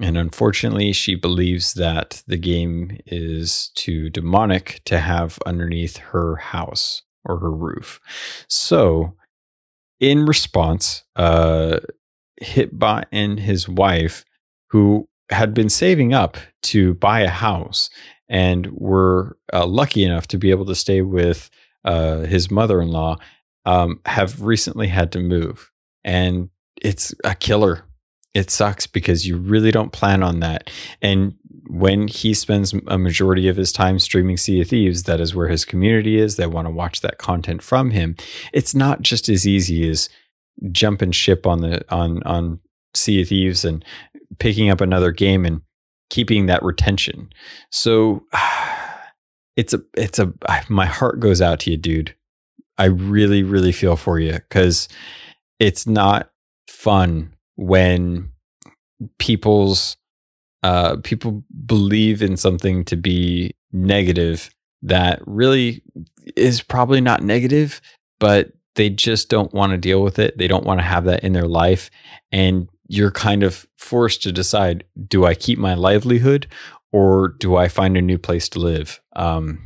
And unfortunately, she believes that the game is too demonic to have underneath her house or her roof. So, in response, uh, Hitbot and his wife, who had been saving up to buy a house and were uh, lucky enough to be able to stay with uh, his mother in law, um, have recently had to move. And it's a killer. It sucks because you really don't plan on that. And when he spends a majority of his time streaming Sea of Thieves, that is where his community is. They want to watch that content from him. It's not just as easy as jumping ship on the on on Sea of Thieves and picking up another game and keeping that retention. So it's a it's a my heart goes out to you, dude. I really really feel for you cuz it's not fun when people's uh, people believe in something to be negative that really is probably not negative, but they just don't want to deal with it. They don't want to have that in their life. And you're kind of forced to decide do I keep my livelihood or do I find a new place to live? Um,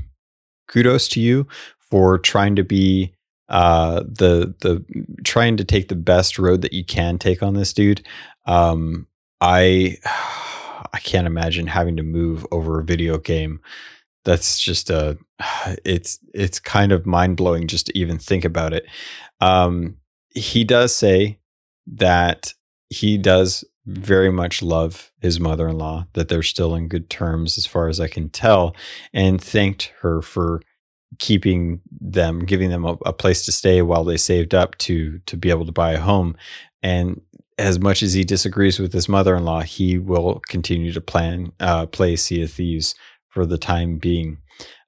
kudos to you for trying to be uh, the the trying to take the best road that you can take on this dude. Um, I I can't imagine having to move over a video game. That's just a it's it's kind of mind blowing just to even think about it. Um, he does say that he does very much love his mother in law, that they're still in good terms as far as I can tell, and thanked her for keeping them, giving them a, a, place to stay while they saved up to to be able to buy a home. And as much as he disagrees with his mother-in-law, he will continue to plan uh, play Sea of Thieves for the time being.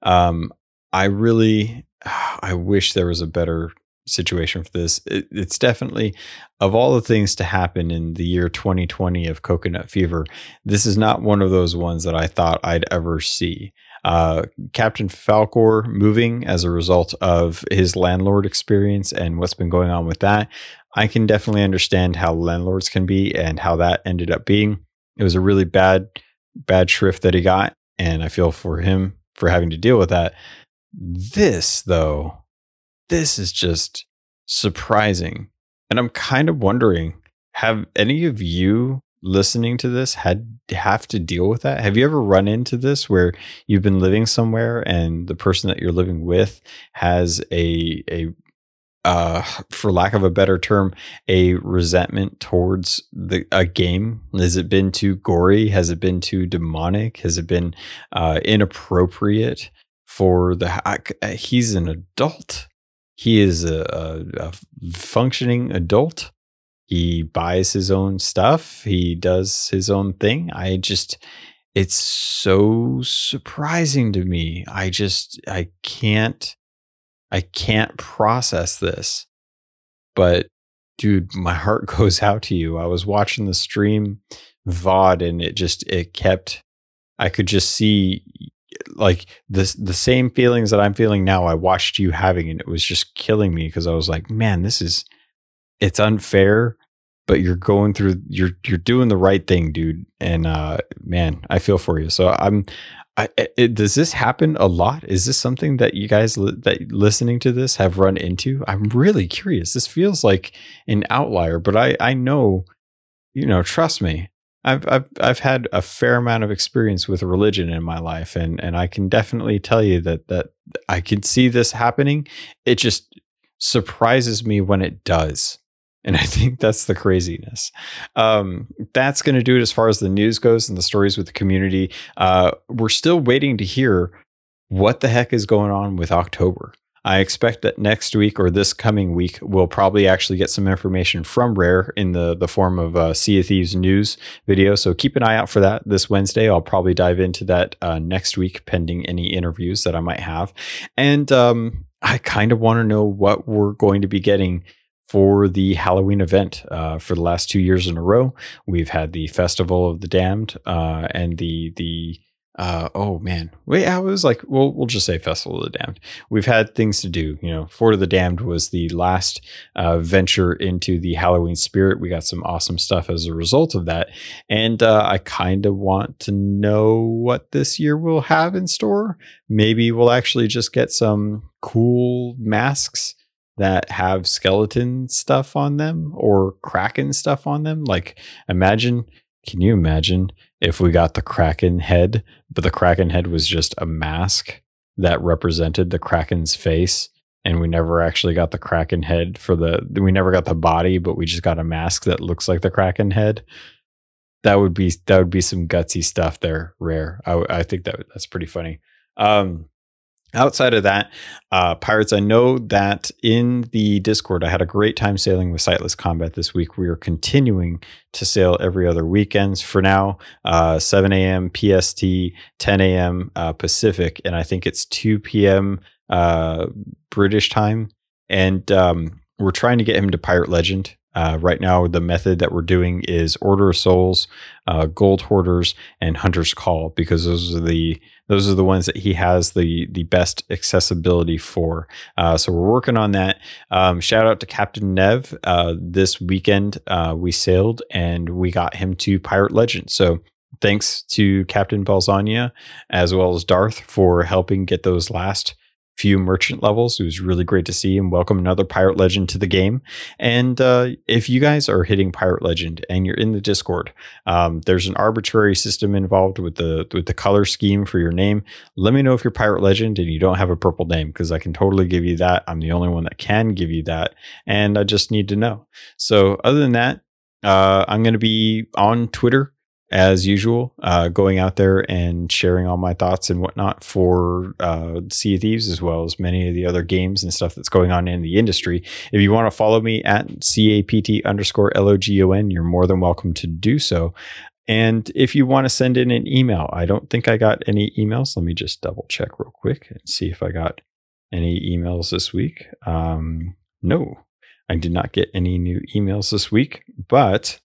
Um, I really, I wish there was a better situation for this. It, it's definitely of all the things to happen in the year 2020 of coconut fever. This is not one of those ones that I thought I'd ever see. Uh, Captain Falcore moving as a result of his landlord experience and what's been going on with that. I can definitely understand how landlords can be and how that ended up being. It was a really bad, bad shrift that he got, and I feel for him for having to deal with that. This, though, this is just surprising. And I'm kind of wondering have any of you listening to this had have to deal with that? Have you ever run into this where you've been living somewhere and the person that you're living with has a a uh, for lack of a better term, a resentment towards the a game? Has it been too gory? Has it been too demonic? Has it been uh, inappropriate for the? Uh, he's an adult. He is a, a, a functioning adult. He buys his own stuff. He does his own thing. I just, it's so surprising to me. I just, I can't I can't process this. But dude, my heart goes out to you. I was watching the stream VOD and it just it kept I could just see like the the same feelings that I'm feeling now I watched you having and it was just killing me because I was like, man, this is it's unfair, but you're going through you're you're doing the right thing, dude. And uh man, I feel for you. So I'm I, it, does this happen a lot? Is this something that you guys li- that listening to this have run into? I'm really curious. This feels like an outlier, but I I know, you know, trust me. I've I've I've had a fair amount of experience with religion in my life, and and I can definitely tell you that that I can see this happening. It just surprises me when it does. And I think that's the craziness. Um, that's going to do it as far as the news goes and the stories with the community. Uh, we're still waiting to hear what the heck is going on with October. I expect that next week or this coming week, we'll probably actually get some information from Rare in the, the form of a Sea of Thieves news video. So keep an eye out for that this Wednesday. I'll probably dive into that uh, next week, pending any interviews that I might have. And um, I kind of want to know what we're going to be getting for the Halloween event uh, for the last two years in a row. We've had the Festival of the Damned uh, and the the uh, oh man, wait, I was like, well, we'll just say Festival of the Damned. We've had things to do. You know, Fort of the Damned was the last uh, venture into the Halloween spirit. We got some awesome stuff as a result of that, and uh, I kind of want to know what this year will have in store. Maybe we'll actually just get some cool masks that have skeleton stuff on them or kraken stuff on them. Like imagine, can you imagine if we got the kraken head, but the kraken head was just a mask that represented the kraken's face and we never actually got the kraken head for the we never got the body, but we just got a mask that looks like the kraken head. that would be that would be some gutsy stuff there. Rare. I, I think that that's pretty funny. Um, outside of that, uh, pirates, I know that in the Discord, I had a great time sailing with SightlessKombat this week. We are continuing to sail every other weekends for now, uh, 7 a.m. PST, 10 a.m. Uh, Pacific, and I think it's 2 p.m. Uh, British time. And um, we're trying to get him to Pirate Legend. Uh, right now, the method that we're doing is Order of Souls, uh, Gold Hoarders, and Hunter's Call because those are the those are the ones that he has the the best accessibility for. Uh, so we're working on that. Um, shout out to Captain Nev. Uh, this weekend uh, we sailed and we got him to Pirate Legend. So thanks to Captain Balzania as well as Darth for helping get those last few merchant levels. It was really great to see and welcome another Pirate Legend to the game. And uh, if you guys are hitting Pirate Legend and you're in the Discord, um, there's an arbitrary system involved with the with the color scheme for your name. Let me know if you're Pirate Legend and you don't have a purple name because I can totally give you that. I'm the only one that can give you that, and I just need to know. So other than that. Uh, I'm going to be on Twitter as usual, uh, going out there and sharing all my thoughts and whatnot for uh, Sea of Thieves, as well as many of the other games and stuff that's going on in the industry. If you want to follow me at CAPT underscore LOGON, you're more than welcome to do so. And if you want to send in an email, I don't think I got any emails. Let me just double check real quick and see if I got any emails this week. Um, no, I did not get any new emails this week, but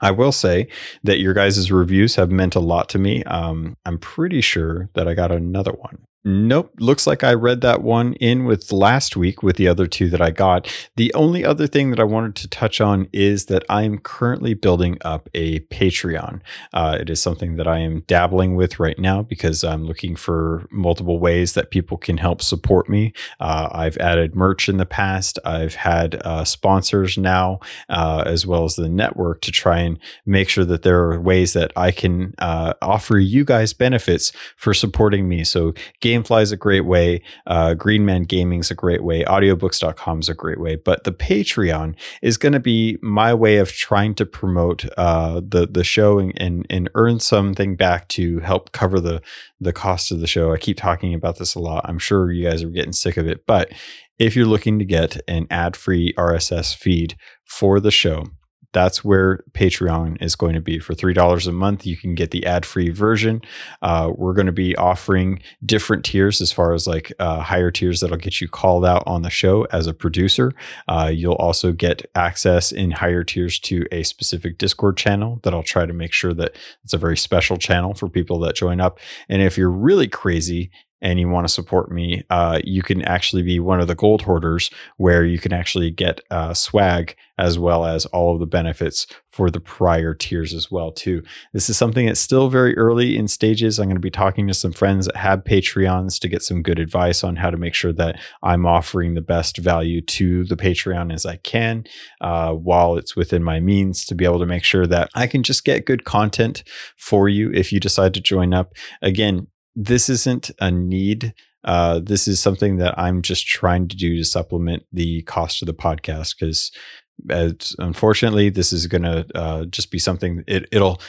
I will say that your guys' reviews have meant a lot to me. Um, I'm pretty sure that I got another one Nope. Looks like I read that one in with last week with the other two that I got. The only other thing that I wanted to touch on is that I am currently building up a Patreon. Uh, it is something that I am dabbling with right now because I'm looking for multiple ways that people can help support me. Uh, I've added merch in the past, I've had uh, sponsors now, uh, as well as the network to try and make sure that there are ways that I can uh, offer you guys benefits for supporting me. So, game Gamefly is a great way. Uh, Green Man Gaming is a great way. Audiobooks.com is a great way. But the Patreon is going to be my way of trying to promote uh, the the show and, and, and earn something back to help cover the the cost of the show. I keep talking about this a lot. I'm sure you guys are getting sick of it, but if you're looking to get an ad free RSS feed for the show, that's where Patreon is going to be. For $3 a month, you can get the ad free version. Uh, we're going to be offering different tiers as far as like uh, higher tiers that'll get you called out on the show as a producer. Uh, you'll also get access in higher tiers to a specific Discord channel that I'll try to make sure that it's a very special channel for people that join up. And if you're really crazy and you want to support me, uh, you can actually be one of the gold hoarders where you can actually get uh, swag as well as all of the benefits for the prior tiers as well too. This is something that's still very early in stages. I'm going to be talking to some friends that have Patreons to get some good advice on how to make sure that I'm offering the best value to the Patreon as I can, uh, while it's within my means to be able to make sure that I can just get good content for you if you decide to join up. Again, this isn't a need. Uh, this is something that I'm just trying to do to supplement the cost of the podcast because, unfortunately, this is going to uh, just be something. It, it'll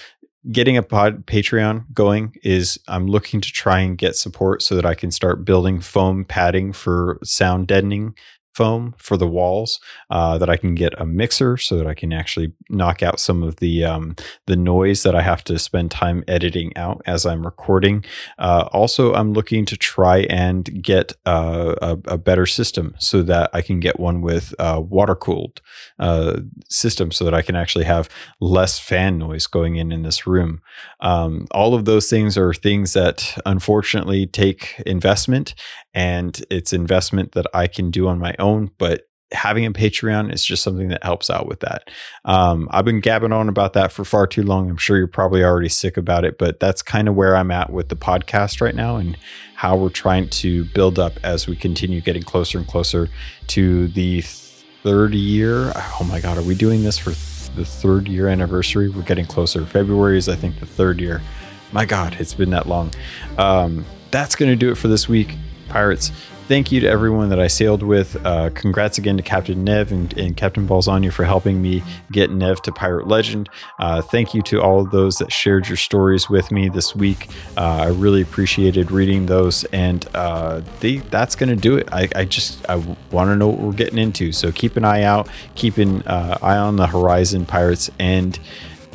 getting a pod Patreon going is I'm looking to try and get support so that I can start building foam padding for sound deadening foam for the walls uh, that I can get a mixer so that I can actually knock out some of the um, the noise that I have to spend time editing out as I'm recording. Uh, also, I'm looking to try and get uh, a, a, better system so that I can get one with uh, water cooled uh, system so that I can actually have less fan noise going in in this room. Um, all of those things are things that unfortunately take investment and it's investment that I can do on my own, but having a Patreon is just something that helps out with that. Um, I've been gabbing on about that for far too long. I'm sure you're probably already sick about it, but that's kind of where I'm at with the podcast right now and how we're trying to build up as we continue getting closer and closer to the third year. Oh my God, are we doing this for the third year anniversary? We're getting closer. February is, I think, the third year. My God, it's been that long. Um, that's going to do it for this week. Pirates, thank you to everyone that I sailed with. Uh, congrats again to Captain Nev and, and Captain Balzania for helping me get Nev to Pirate Legend. Uh, thank you to all of those that shared your stories with me this week. Uh, I really appreciated reading those, and uh, they, that's going to do it. I, I just I want to know what we're getting into, so keep an eye out, keep an uh, eye on the horizon, pirates. And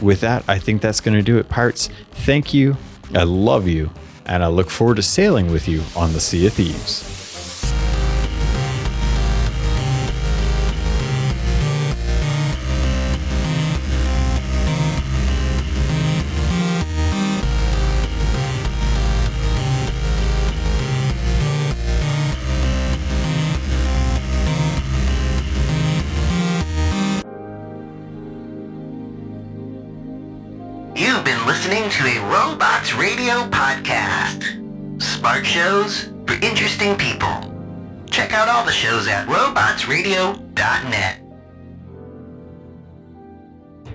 with that, I think that's going to do it, pirates. Thank you. I love you, and I look forward to sailing with you on the Sea of Thieves.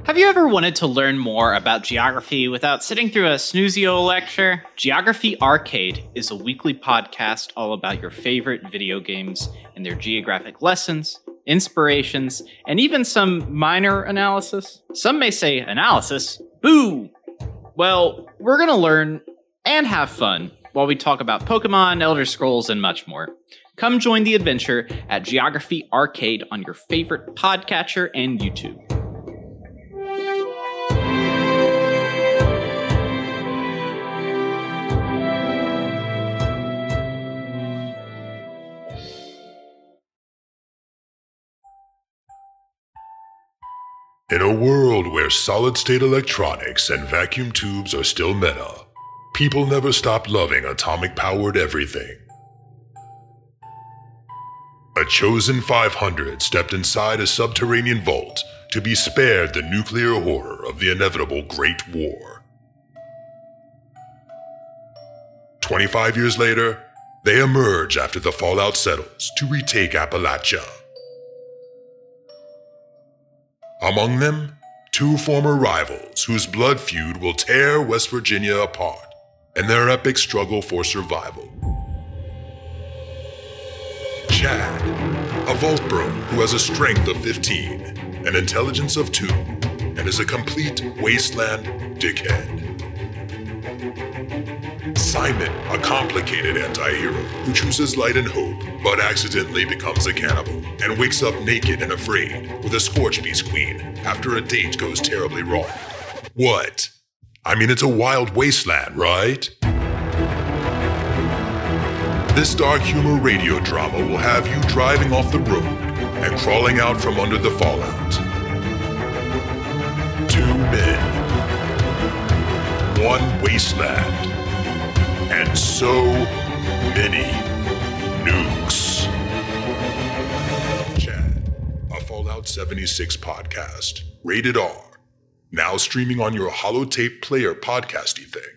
Have you ever wanted to learn more about geography without sitting through a snoozio lecture? Geography Arcade is a weekly podcast all about your favorite video games and their geographic lessons, inspirations, and even some minor analysis. Some may say analysis. Boo! Well, we're going to learn and have fun while we talk about Pokemon, Elder Scrolls, and much more. Come join the adventure at Geography Arcade on your favorite podcatcher and YouTube. In a world where solid state electronics and vacuum tubes are still meta, people never stop loving atomic powered everything. A chosen 500 stepped inside a subterranean vault to be spared the nuclear horror of the inevitable Great War. 25 years later, they emerge after the fallout settles to retake Appalachia. Among them, two former rivals whose blood feud will tear West Virginia apart in their epic struggle for survival. Chad, a vault bro who has a strength of 15, an intelligence of 2, and is a complete wasteland dickhead. Simon, a complicated anti hero who chooses light and hope, but accidentally becomes a cannibal and wakes up naked and afraid with a Scorchbeast Queen after a date goes terribly wrong. What? I mean, it's a wild wasteland, right? This dark humor radio drama will have you driving off the road and crawling out from under the fallout. Two men, one wasteland and so many nukes. Chad, a Fallout 76 podcast, rated R, now streaming on your holotape player podcasty thing.